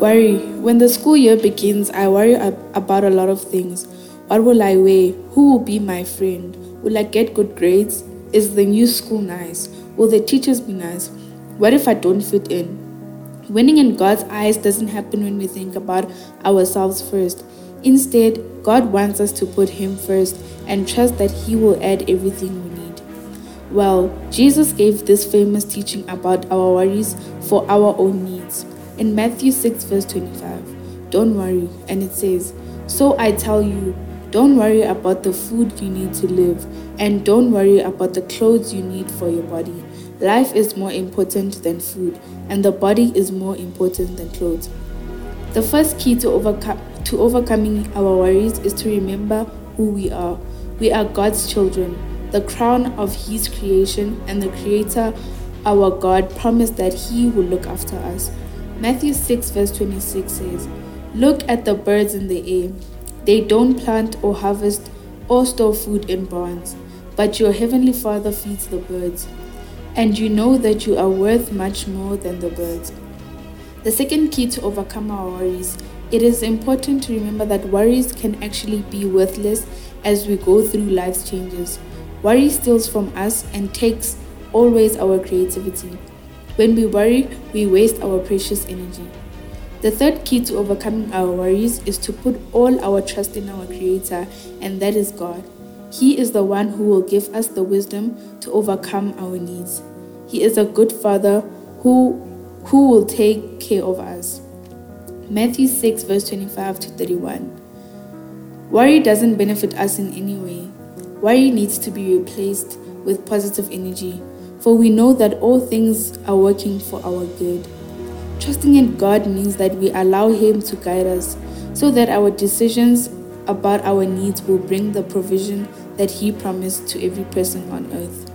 Worry. When the school year begins, I worry ab- about a lot of things. What will I wear? Who will be my friend? Will I get good grades? Is the new school nice? Will the teachers be nice? What if I don't fit in? Winning in God's eyes doesn't happen when we think about ourselves first. Instead, God wants us to put Him first and trust that He will add everything we need. Well, Jesus gave this famous teaching about our worries for our own needs. In Matthew 6, verse 25, don't worry, and it says, So I tell you, don't worry about the food you need to live, and don't worry about the clothes you need for your body. Life is more important than food, and the body is more important than clothes. The first key to, to overcoming our worries is to remember who we are. We are God's children, the crown of His creation, and the Creator, our God, promised that He will look after us. Matthew 6, verse 26 says, Look at the birds in the air. They don't plant or harvest or store food in barns, but your heavenly Father feeds the birds and you know that you are worth much more than the birds. The second key to overcome our worries it is important to remember that worries can actually be worthless as we go through life's changes. Worry steals from us and takes always our creativity. When we worry, we waste our precious energy. The third key to overcoming our worries is to put all our trust in our Creator, and that is God. He is the one who will give us the wisdom to overcome our needs. He is a good Father who, who will take care of us. Matthew 6, verse 25 to 31. Worry doesn't benefit us in any way. Worry needs to be replaced with positive energy, for we know that all things are working for our good. Trusting in God means that we allow Him to guide us so that our decisions about our needs will bring the provision that He promised to every person on earth.